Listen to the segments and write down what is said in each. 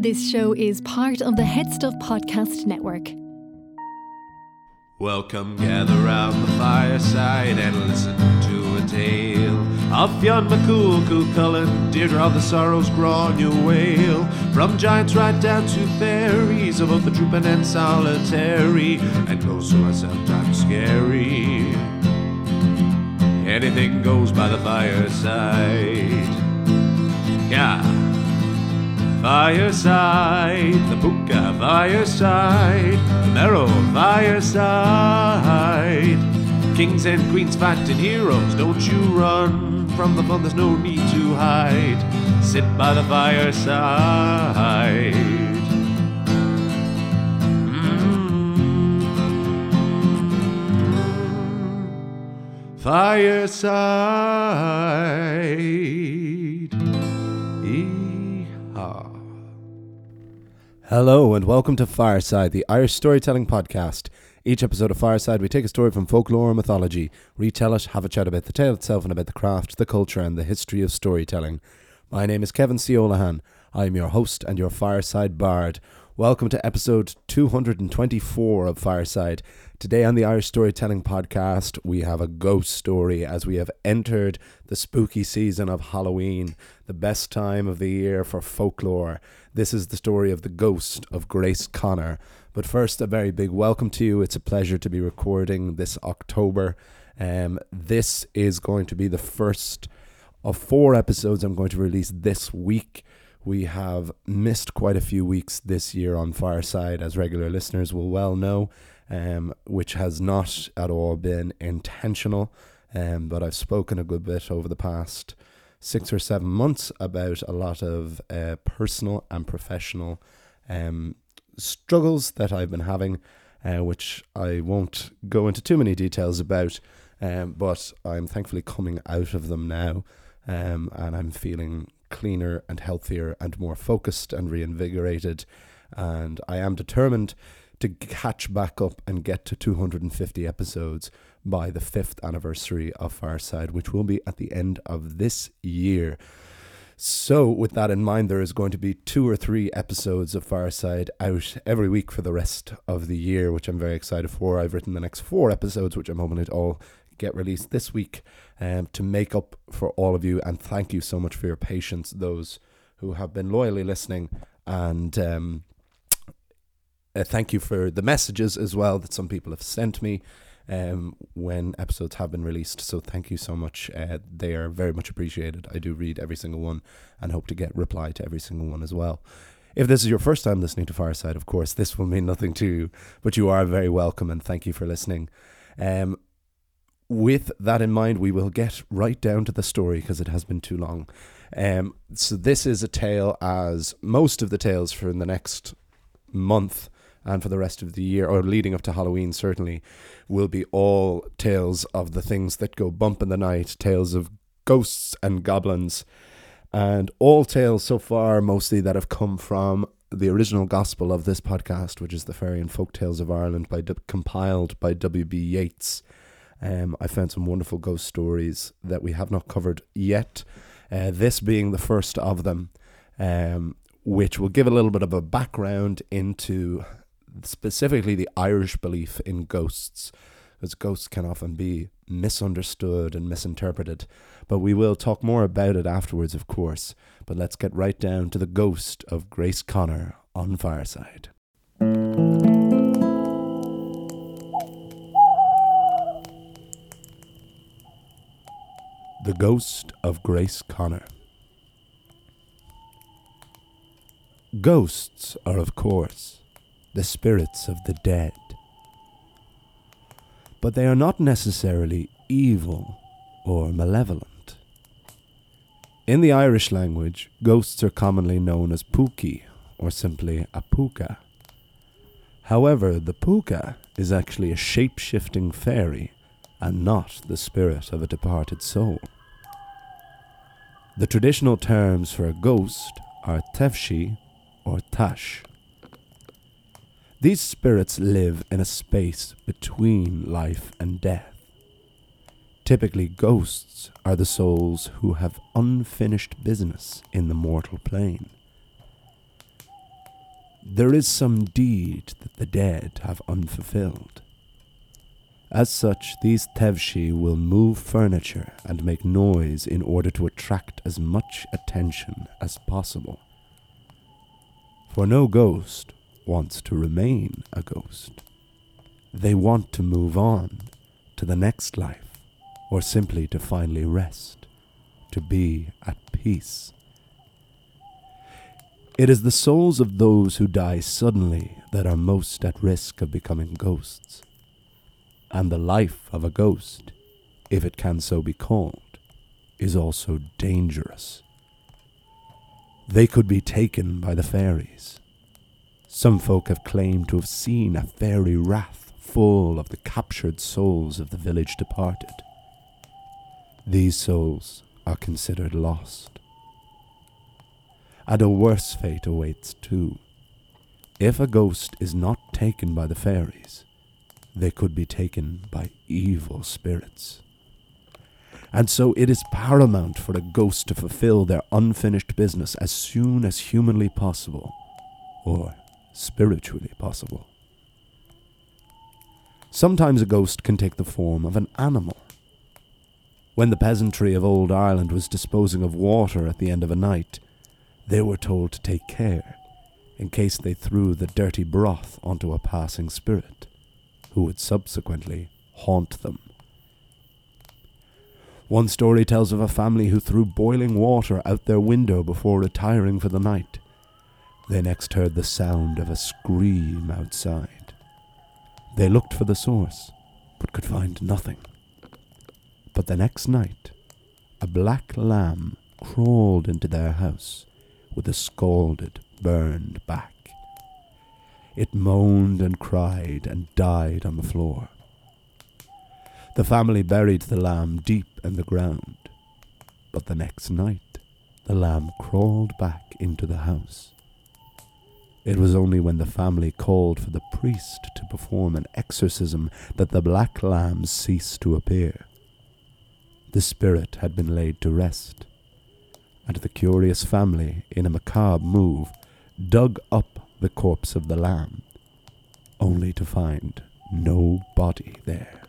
This show is part of the Head Stuff Podcast Network. Welcome, gather round the fireside and listen to a tale of Fionn McCool, Cuchulainn, Deirdre of the Sorrows, Gráinne Mhaol. From giants right down to fairies, of both the trooping and solitary, and ghosts who are sometimes scary. Anything goes by the fireside. Yeah. Fireside, the Puka fireside, the Merrow fireside. Kings and queens fighting heroes, don't you run from the fun, there's no need to hide. Sit by the fireside. Mm. Fireside. Hello and welcome to Fireside, the Irish storytelling podcast. Each episode of Fireside, we take a story from folklore or mythology, retell it, have a chat about the tale itself and about the craft, the culture, and the history of storytelling. My name is Kevin C. Olohan. I am your host and your Fireside Bard. Welcome to episode 224 of Fireside. Today on the Irish Storytelling Podcast, we have a ghost story as we have entered the spooky season of Halloween, the best time of the year for folklore. This is the story of the ghost of Grace Connor. But first, a very big welcome to you. It's a pleasure to be recording this October. Um, this is going to be the first of four episodes I'm going to release this week. We have missed quite a few weeks this year on Fireside, as regular listeners will well know, um, which has not at all been intentional. Um, but I've spoken a good bit over the past six or seven months about a lot of uh, personal and professional um, struggles that I've been having, uh, which I won't go into too many details about. Um, but I'm thankfully coming out of them now, um, and I'm feeling cleaner and healthier and more focused and reinvigorated. And I am determined to catch back up and get to 250 episodes by the fifth anniversary of Fireside, which will be at the end of this year. So, with that in mind, there is going to be two or three episodes of Fireside out every week for the rest of the year, which I'm very excited for. I've written the next four episodes, which I'm hoping to all get released this week um, to make up for all of you. And thank you so much for your patience, those who have been loyally listening. And um, uh, thank you for the messages as well that some people have sent me um, when episodes have been released. So thank you so much. Uh, they are very much appreciated. I do read every single one and hope to get reply to every single one as well. If this is your first time listening to Fireside, of course, this will mean nothing to you, but you are very welcome and thank you for listening. Um, with that in mind, we will get right down to the story because it has been too long. Um, so this is a tale, as most of the tales for the next month and for the rest of the year, or leading up to Halloween, certainly, will be all tales of the things that go bump in the night, tales of ghosts and goblins, and all tales so far, mostly that have come from the original gospel of this podcast, which is the Fairy and Folk Tales of Ireland, by compiled by W. B. Yeats. Um, I found some wonderful ghost stories that we have not covered yet. Uh, this being the first of them, um, which will give a little bit of a background into specifically the Irish belief in ghosts, as ghosts can often be misunderstood and misinterpreted. But we will talk more about it afterwards, of course. But let's get right down to the ghost of Grace Connor on Fireside. The Ghost of Grace Connor. Ghosts are, of course, the spirits of the dead. But they are not necessarily evil or malevolent. In the Irish language, ghosts are commonly known as puki or simply a puka. However, the puka is actually a shape shifting fairy and not the spirit of a departed soul. The traditional terms for a ghost are taibhse or tash. These spirits live in a space between life and death. Typically, ghosts are the souls who have unfinished business in the mortal plane. there is some deed that the dead have unfulfilled. As such, these taibhsí will move furniture and make noise in order to attract as much attention as possible. For no ghost wants to remain a ghost. They want to move on to the next life, or simply to finally rest, to be at peace. It is the souls of those who die suddenly that are most at risk of becoming ghosts and the life of a ghost, if it can so be called, is also dangerous. They could be taken by the fairies. Some folk have claimed to have seen a fairy rath full of the captured souls of the village departed. These souls are considered lost. And a worse fate awaits too. If a ghost is not taken by the fairies, they could be taken by evil spirits. And so it is paramount for a ghost to fulfill their unfinished business as soon as humanly possible, or spiritually possible. Sometimes a ghost can take the form of an animal. When the peasantry of old Ireland was disposing of water at the end of a night, they were told to take care in case they threw the dirty broth onto a passing spirit who would subsequently haunt them. One story tells of a family who threw boiling water out their window before retiring for the night. They next heard the sound of a scream outside. They looked for the source, but could find nothing. But the next night, a black lamb crawled into their house with a scalded, burned back. It moaned and cried and died on the floor. The family buried the lamb deep in the ground, but the next night the lamb crawled back into the house. It was only when the family called for the priest to perform an exorcism that the black lamb ceased to appear. The spirit had been laid to rest, and the curious family, in a macabre move, dug up the corpse of the lamb, only to find no body there.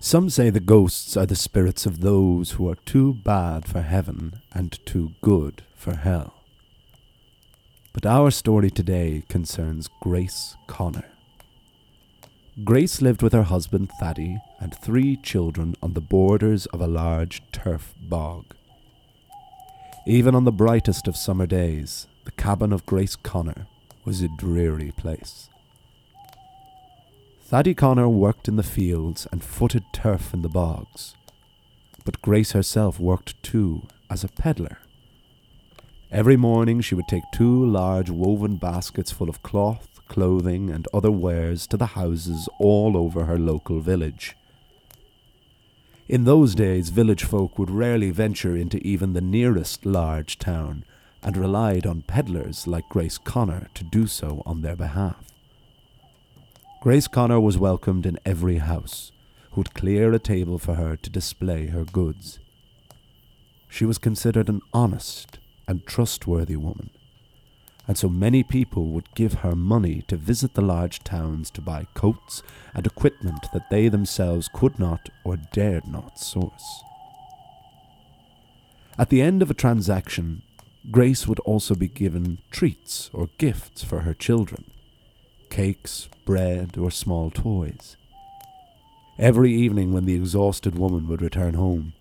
Some say the ghosts are the spirits of those who are too bad for heaven and too good for hell. But our story today concerns Grace Connor. Grace lived with her husband Thady and three children on the borders of a large turf bog. Even on the brightest of summer days, the cabin of Grace Connor was a dreary place. Thady Connor worked in the fields and footed turf in the bogs, but Grace herself worked too as a peddler. Every morning she would take two large woven baskets full of cloth, clothing, and other wares to the houses all over her local village. In those days, village folk would rarely venture into even the nearest large town, and relied on peddlers like Grace Connor to do so on their behalf. Grace Connor was welcomed in every house, who'd clear a table for her to display her goods. She was considered an honest and trustworthy woman, and so many people would give her money to visit the large towns to buy coats and equipment that they themselves could not or dared not source. At the end of a transaction, Grace would also be given treats or gifts for her children cakes, bread, or small toys. Every evening, when the exhausted woman would return home,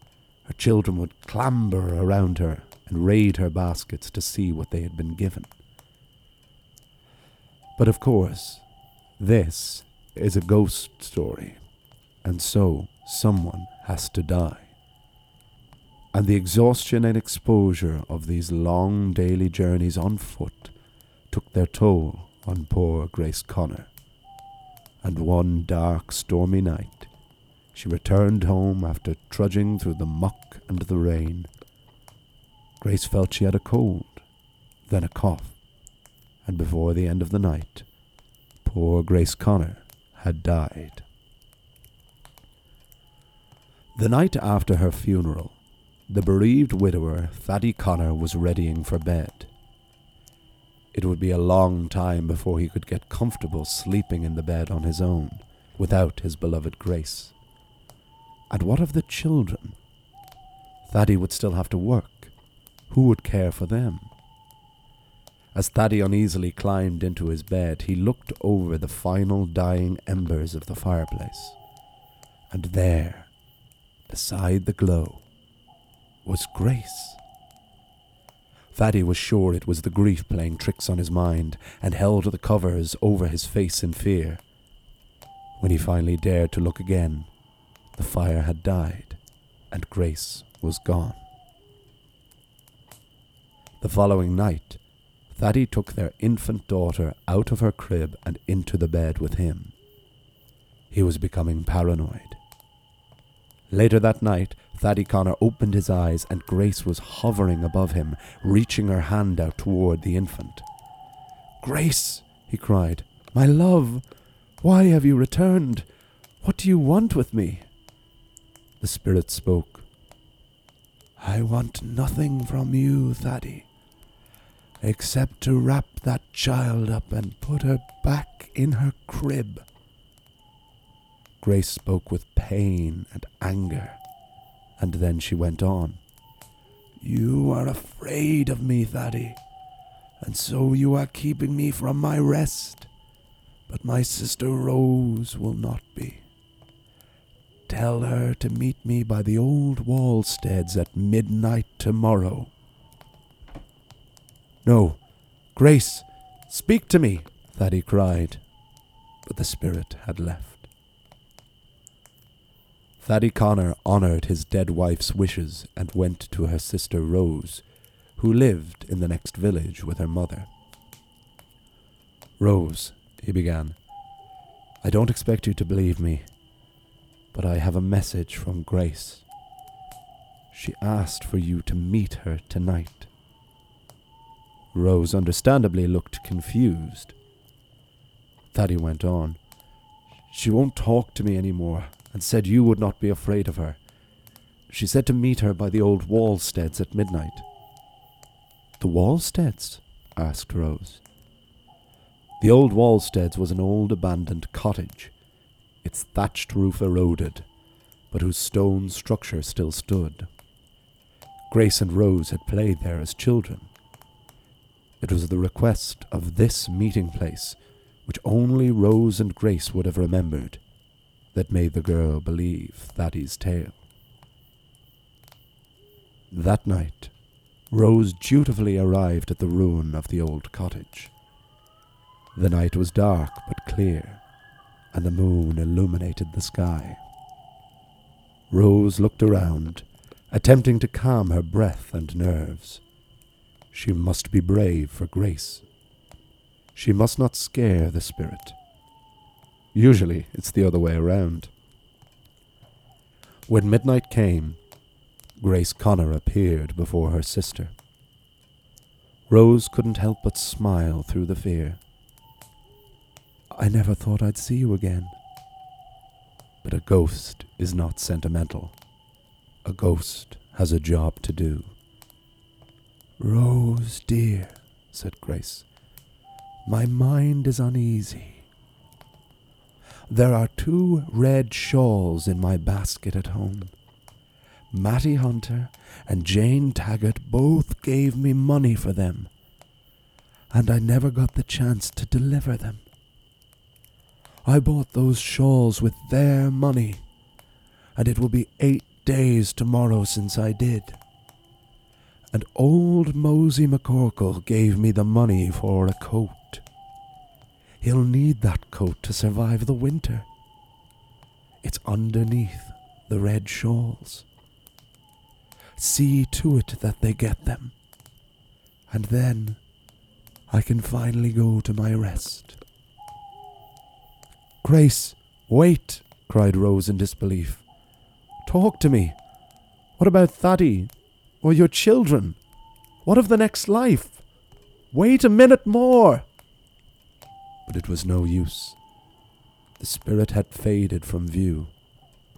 her children would clamber around her and raid her baskets to see what they had been given. But of course, this is a ghost story, and so someone has to die and the exhaustion and exposure of these long daily journeys on foot took their toll on poor Grace Connor. And one dark, stormy night, she returned home after trudging through the muck and the rain. Grace felt she had a cold, then a cough, and before the end of the night, poor Grace Connor had died. The night after her funeral, the bereaved widower, Thady Connor, was readying for bed. It would be a long time before he could get comfortable sleeping in the bed on his own without his beloved Grace. And what of the children? Thady would still have to work. Who would care for them? As Thady uneasily climbed into his bed, he looked over the final dying embers of the fireplace. And there, beside the glow, was Grace. Thady was sure it was the grief playing tricks on his mind and held the covers over his face in fear. When he finally dared to look again, the fire had died, and Grace was gone. The following night, Thady took their infant daughter out of her crib and into the bed with him. He was becoming paranoid. Later that night, Thady Connor opened his eyes and Grace was hovering above him, reaching her hand out toward the infant. Grace, he cried, my love, why have you returned? What do you want with me? The spirit spoke. I want nothing from you, Thady, except to wrap that child up and put her back in her crib. Grace spoke with pain and anger, and then she went on. You are afraid of me, Thady, and so you are keeping me from my rest. But my sister Rose will not be. Tell her to meet me by the old Wallsteads at midnight tomorrow. No, Grace, speak to me, Thady cried, but the spirit had left. Thady Connor honoured his dead wife's wishes and went to her sister Rose, who lived in the next village with her mother. Rose, he began, I don't expect you to believe me, but I have a message from Grace. She asked for you to meet her tonight. Rose understandably looked confused. Thady went on. She won't talk to me any more, and said you would not be afraid of her. She said to meet her by the old Wallsteads at midnight. The Wallsteads? asked Rose. The old Wallsteads was an old abandoned cottage its thatched roof eroded, but whose stone structure still stood. Grace and Rose had played there as children. It was the request of this meeting place, which only Rose and Grace would have remembered, that made the girl believe Thady's tale. That night, Rose dutifully arrived at the ruin of the old cottage. The night was dark but clear and the moon illuminated the sky. Rose looked around, attempting to calm her breath and nerves. She must be brave for Grace. She must not scare the spirit. Usually it's the other way around. When midnight came, Grace Connor appeared before her sister. Rose couldn't help but smile through the fear. I never thought I'd see you again. But a ghost is not sentimental. A ghost has a job to do. Rose, dear, said Grace, my mind is uneasy. There are two red shawls in my basket at home. Mattie Hunter and Jane Taggart both gave me money for them, and I never got the chance to deliver them. I bought those shawls with their money, and it will be eight days tomorrow since I did. And old Mosey McCorkle gave me the money for a coat. He'll need that coat to survive the winter. It's underneath the red shawls. See to it that they get them, and then I can finally go to my rest. Grace, wait, cried Rose in disbelief. Talk to me. What about Thady? Or your children? What of the next life? Wait a minute more. But it was no use. The spirit had faded from view,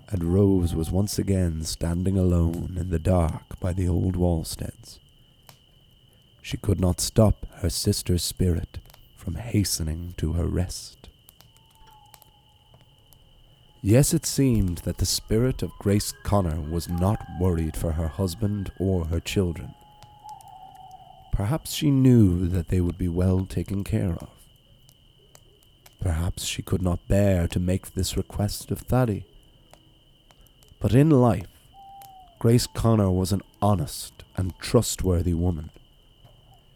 and Rose was once again standing alone in the dark by the old Wallsteads. She could not stop her sister's spirit from hastening to her rest. Yes, it seemed that the spirit of Grace Connor was not worried for her husband or her children. Perhaps she knew that they would be well taken care of. Perhaps she could not bear to make this request of Thady. But in life, Grace Connor was an honest and trustworthy woman.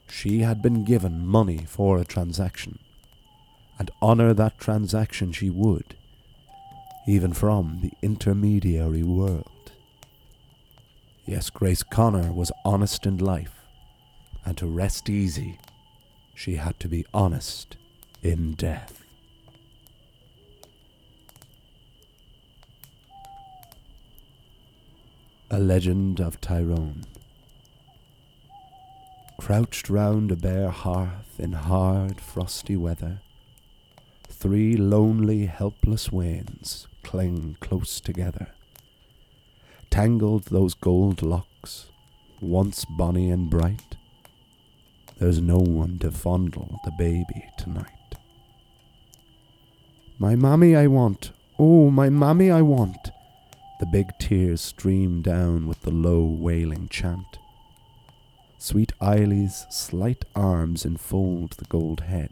She had been given money for a transaction, and honour that transaction she would, even from the intermediary world. Yes, Grace Connor was honest in life, and to rest easy, she had to be honest in death. A Legend of Tyrone. Crouched round a bare hearth in hard, frosty weather, three lonely, helpless wains cling close together. Tangled those gold locks, once bonny and bright, there's no one to fondle the baby tonight. My mammy I want, oh, my mammy I want, the big tears stream down with the low wailing chant. Sweet Eily's slight arms enfold the gold head.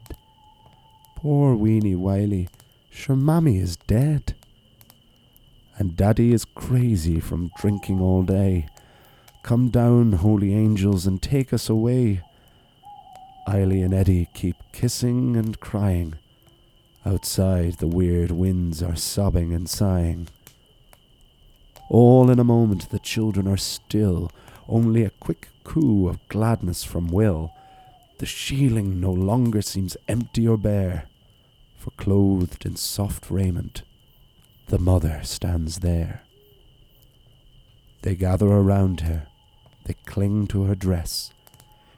Poor weeny Willie, sure mammy is dead. And daddy is crazy from drinking all day. Come down, holy angels, and take us away. Eily and Eddie keep kissing and crying. Outside, the weird winds are sobbing and sighing. All in a moment the children are still, only a quick coo of gladness from Will. The sheiling no longer seems empty or bare, for clothed in soft raiment, the mother stands there. They gather around her, they cling to her dress.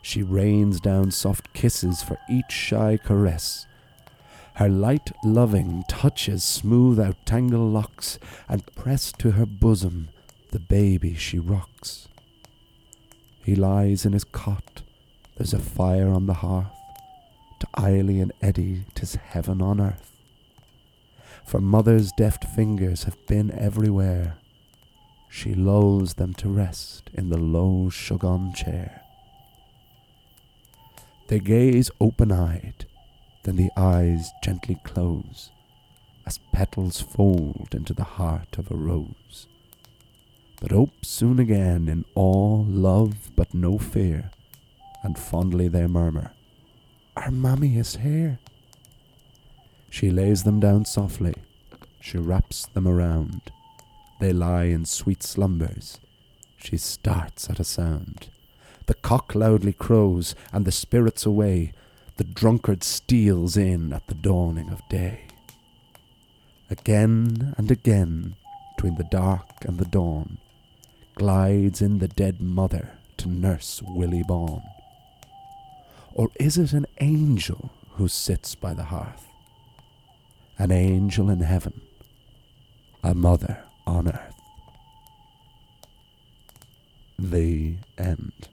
She rains down soft kisses for each shy caress. Her light, loving touches smooth out tangled locks, and press to her bosom the baby she rocks. He lies in his cot, there's a fire on the hearth. To Eily and Eddie, 'tis heaven on earth. For mother's deft fingers have been everywhere. She lulls them to rest in the low sugan chair. They gaze open eyed, then the eyes gently close as petals fold into the heart of a rose. But ope soon again in all love, but no fear, and fondly they murmur, Our mammy is here. She lays them down softly, she wraps them around. They lie in sweet slumbers. She starts at a sound. The cock loudly crows, and the spirits away the drunkard steals in at the dawning of day. Again and again, between the dark and the dawn, glides in the dead mother to nurse Willie Bawn. Or is it an angel who sits by the hearth? An angel in heaven, a mother on earth. The end.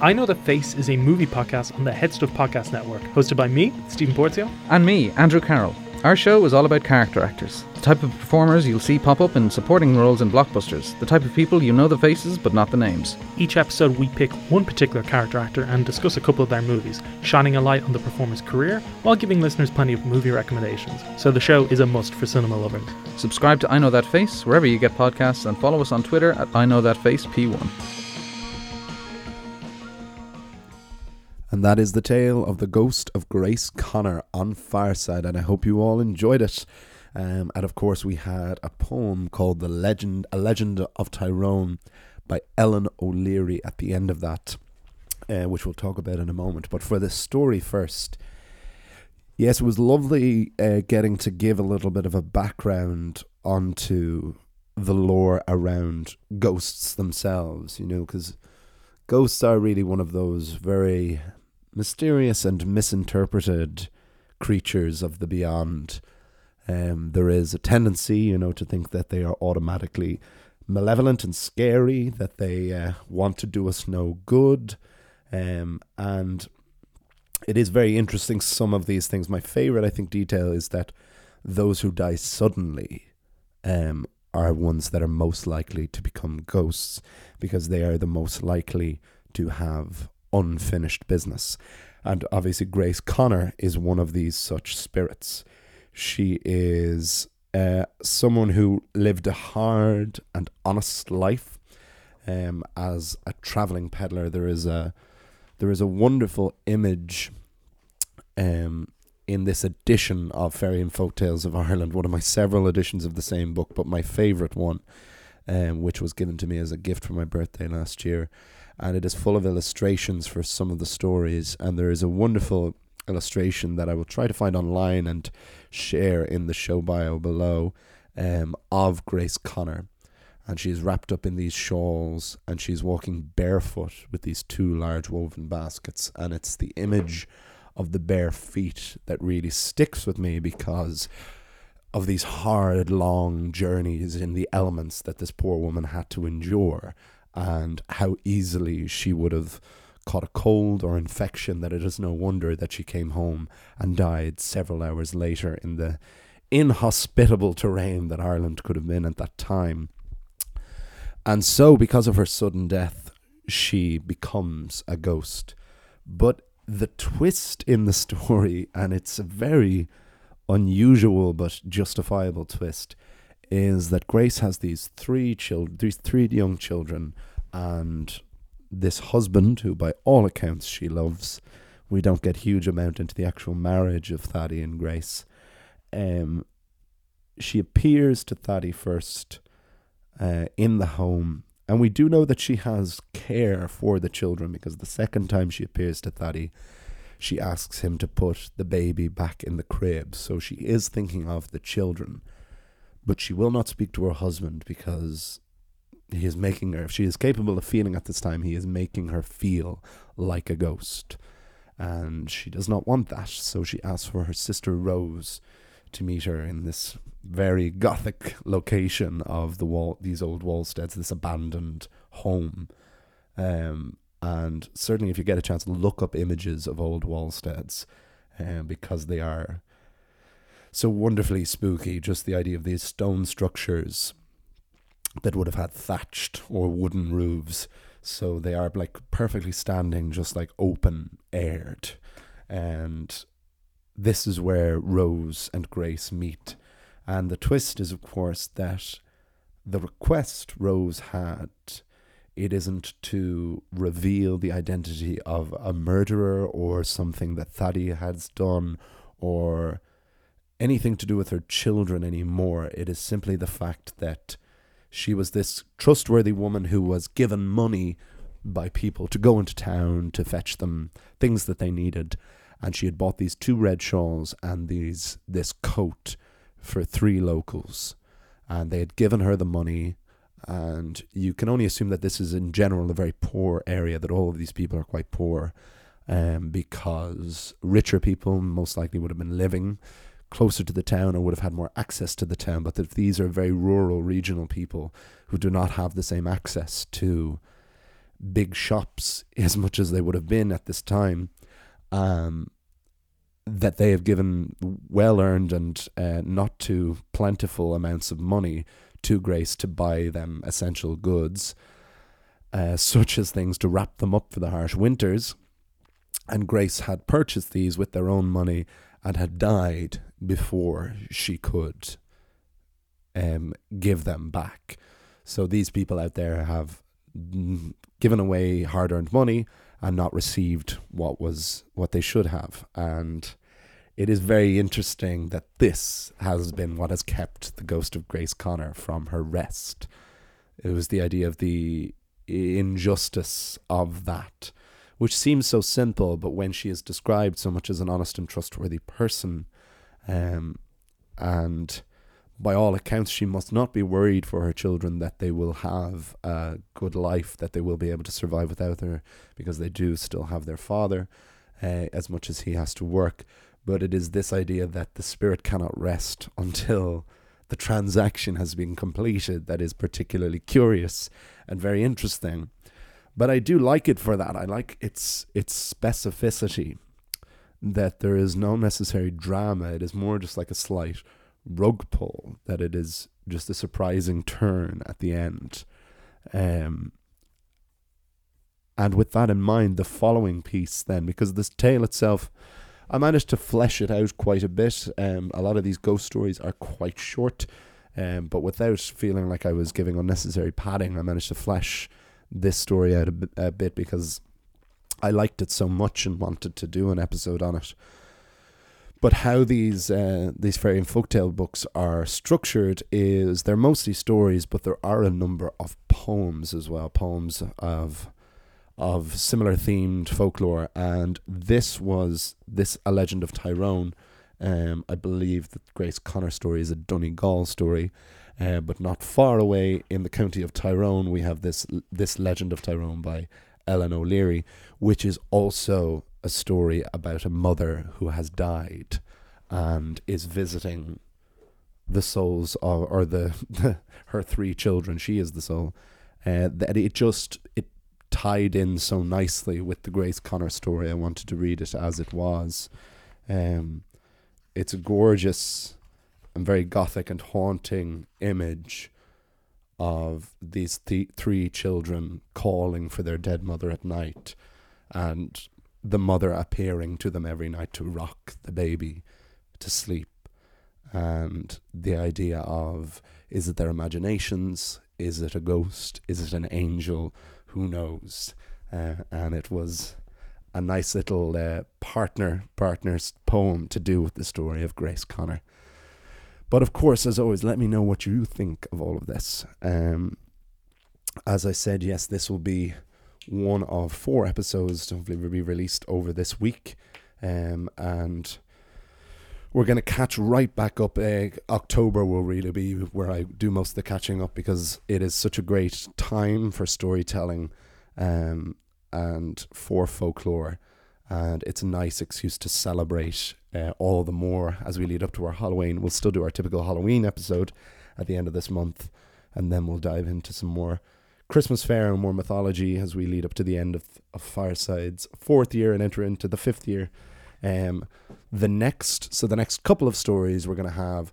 I Know That Face is a movie podcast on the Head Stuff Podcast Network, hosted by me, Stephen Porzio. And me, Andrew Carroll. Our show is all about character actors. The type of performers you'll see pop up in supporting roles in blockbusters. The type of people you know the faces but not the names. Each episode, we pick one particular character actor and discuss a couple of their movies, shining a light on the performer's career while giving listeners plenty of movie recommendations. So the show is a must for cinema lovers. Subscribe to I Know That Face wherever you get podcasts and follow us on Twitter at I Know That Face P1. And that is the tale of the ghost of Grace Connor on Fireside, and I hope you all enjoyed it. Um, and of course, we had a poem called "The Legend," a Legend of Tyrone, by Ellen O'Leary at the end of that, uh, which we'll talk about in a moment. But for the story first, yes, it was lovely uh, getting to give a little bit of a background onto the lore around ghosts themselves. You know, because ghosts are really one of those very mysterious and misinterpreted creatures of the beyond. Um, there is a tendency, you know, to think that they are automatically malevolent and scary, that they uh, want to do us no good. Um, and it is very interesting, some of these things. My favorite, I think, detail is that those who die suddenly um, are ones that are most likely to become ghosts because they are the most likely to have unfinished business. And obviously, Grace Connor is one of these such spirits. She is uh, someone who lived a hard and honest life. Um, as a traveling peddler, there is a there is a wonderful image um, in this edition of Fairy and Folk Tales of Ireland, one of my several editions of the same book, but my favourite one, um, which was given to me as a gift for my birthday last year. And it is full of illustrations for some of the stories. And there is a wonderful illustration that I will try to find online and share in the show bio below um, of Grace Connor. And she's wrapped up in these shawls and she's walking barefoot with these two large woven baskets. And it's the image of the bare feet that really sticks with me because of these hard, long journeys in the elements that this poor woman had to endure and how easily she would have caught a cold or infection that it is no wonder that she came home and died several hours later in the inhospitable terrain that Ireland could have been at that time. And so, because of her sudden death, she becomes a ghost. But the twist in the story, and it's a very unusual but justifiable twist, is that Grace has these three children, these three young children, and this husband, who by all accounts she loves. We don't get huge amount into the actual marriage of Thady and Grace. Um, she appears to Thady first uh, in the home, and we do know that she has care for the children because the second time she appears to Thady, she asks him to put the baby back in the crib. So she is thinking of the children, but she will not speak to her husband because he is making her, if she is capable of feeling at this time, he is making her feel like a ghost. And she does not want that, so she asks for her sister Rose to meet her in this very gothic location of the wall, these old wallsteads, this abandoned home. Um, and certainly, if you get a chance, look up images of old wallsteads, um, because they are so wonderfully spooky. Just the idea of these stone structures that would have had thatched or wooden roofs. So they are like perfectly standing, just like open aired. And this is where Rose and Grace meet. And the twist is, of course, that the request Rose had, it isn't to reveal the identity of a murderer or something that Thady has done or anything to do with her children anymore. It is simply the fact that she was this trustworthy woman who was given money by people to go into town to fetch them things that they needed. And she had bought these two red shawls and these this coat for three locals. And they had given her the money. And you can only assume that this is in general a very poor area that all of these people are quite poor um, because richer people most likely would have been living closer to the town or would have had more access to the town, but that these are very rural, regional people who do not have the same access to big shops as much as they would have been at this time, um, that they have given well earned and uh, not too plentiful amounts of money to Grace to buy them essential goods, uh, such as things to wrap them up for the harsh winters. And Grace had purchased these with their own money and had died before she could um, give them back. So these people out there have given away hard-earned money and not received what was what they should have. And it is very interesting that this has been what has kept the ghost of Grace Connor from her rest. It was the idea of the injustice of that which seems so simple, but when she is described so much as an honest and trustworthy person, um, and by all accounts, she must not be worried for her children that they will have a good life, that they will be able to survive without her, because they do still have their father, uh, as much as he has to work. but it is this idea that the spirit cannot rest until the transaction has been completed that is particularly curious and very interesting. But I do like it for that. I like its its specificity that there is no necessary drama. It is more just like a slight rug pull. That it is just a surprising turn at the end. Um, and with that in mind, the following piece then, because this tale itself, I managed to flesh it out quite a bit. Um, a lot of these ghost stories are quite short, um, but without feeling like I was giving unnecessary padding, I managed to flesh this story out a bit, a bit because I liked it so much and wanted to do an episode on it. But how these uh, these fairy and folktale books are structured is they're mostly stories, but there are a number of poems as well, poems of of similar themed folklore. And this was this a legend of Tyrone. Um, I believe that Grace Connor story is a Donegal story, uh, but not far away in the county of Tyrone, we have this this legend of Tyrone by Ellen O'Leary, which is also a story about a mother who has died and is visiting the souls of or the, her three children. She is the soul. Uh, that it just it tied in so nicely with the Grace Connor story. I wanted to read it as it was. Um, it's a gorgeous and very gothic and haunting image of these th- three children calling for their dead mother at night and the mother appearing to them every night to rock the baby to sleep. And the idea of is it their imaginations? Is it a ghost? Is it an angel? Who knows? Uh, and it was a nice little uh, partner partner's poem to do with the story of Grace Connor. But of course, as always, let me know what you think of all of this. Um, as I said, yes, this will be one of four episodes to hopefully be released over this week. Um, and we're going to catch right back up. Uh, October will really be where I do most of the catching up because it is such a great time for storytelling um, and for folklore. And it's a nice excuse to celebrate uh, all the more as we lead up to our Halloween. We'll still do our typical Halloween episode at the end of this month, and then we'll dive into some more Christmas fare and more mythology as we lead up to the end of, of Fireside's fourth year and enter into the fifth year. Um, the next, so the next couple of stories we're going to have.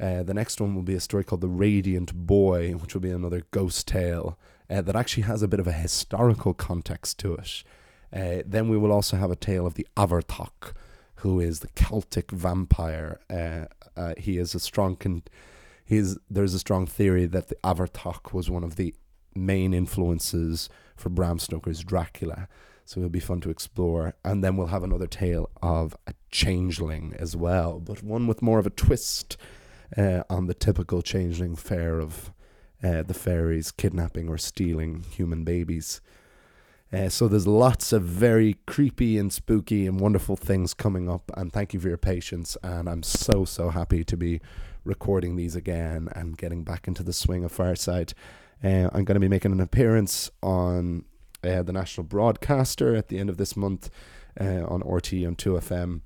Uh, the next one will be a story called The Radiant Boy, which will be another ghost tale uh, that actually has a bit of a historical context to it. Uh, then we will also have a tale of the Abhartach, who is the Celtic vampire. Uh, uh, he is a strong con- he's there's a strong theory that the Abhartach was one of the main influences for Bram Stoker's Dracula. So it'll be fun to explore. And then we'll have another tale of a changeling as well, but one with more of a twist uh, on the typical changeling fare of uh, the fairies kidnapping or stealing human babies. Uh, so there's lots of very creepy and spooky and wonderful things coming up. And thank you for your patience. And I'm so so happy to be recording these again and getting back into the swing of Fireside. Uh, I'm going to be making an appearance on uh, the national broadcaster at the end of this month uh, on RT on 2FM.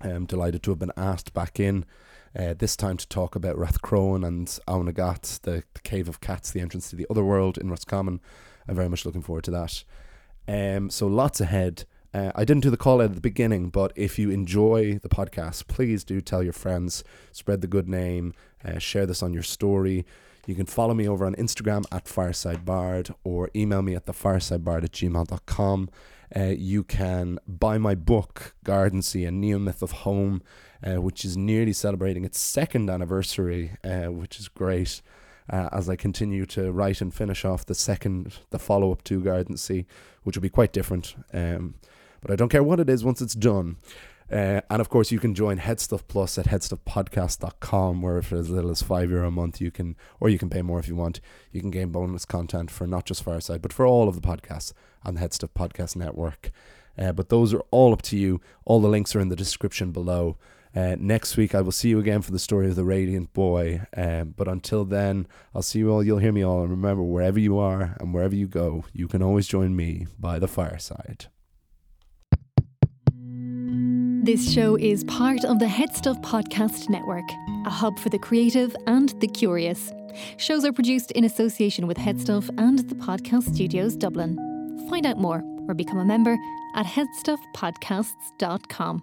I'm delighted to have been asked back in. Uh, this time to talk about Rathcroghan and Oweynagat, the, the Cave of Cats, the entrance to the other world in Roscommon. I'm very much looking forward to that. Um, so lots ahead. Uh, I didn't do the call out at the beginning, but if you enjoy the podcast, please do tell your friends, spread the good name, uh, share this on your story. You can follow me over on Instagram at firesidebard or email me at thefiresidebard at gmail.com. Uh, you can buy my book, Gardensea, a Neo Myth of Home, uh, which is nearly celebrating its second anniversary, uh, which is great uh, as I continue to write and finish off the second, the follow up to Gardensea, which will be quite different. Um, but I don't care what it is once it's done. Uh, and of course, you can join Headstuff Plus at headstuffpodcast.com, where for as little as five euro a month, you can, or you can pay more if you want, you can gain bonus content for not just Fireside, but for all of the podcasts on the Headstuff Podcast Network. Uh, but those are all up to you. All the links are in the description below. Uh, next week, I will see you again for the story of the Radiant Boy. Um, but until then, I'll see you all. You'll hear me all. And remember, wherever you are and wherever you go, you can always join me by the fireside. This show is part of the Head Stuff Podcast Network, a hub for the creative and the curious. Shows are produced in association with Headstuff and the Podcast Studios Dublin. Find out more or become a member at headstuffpodcasts.com.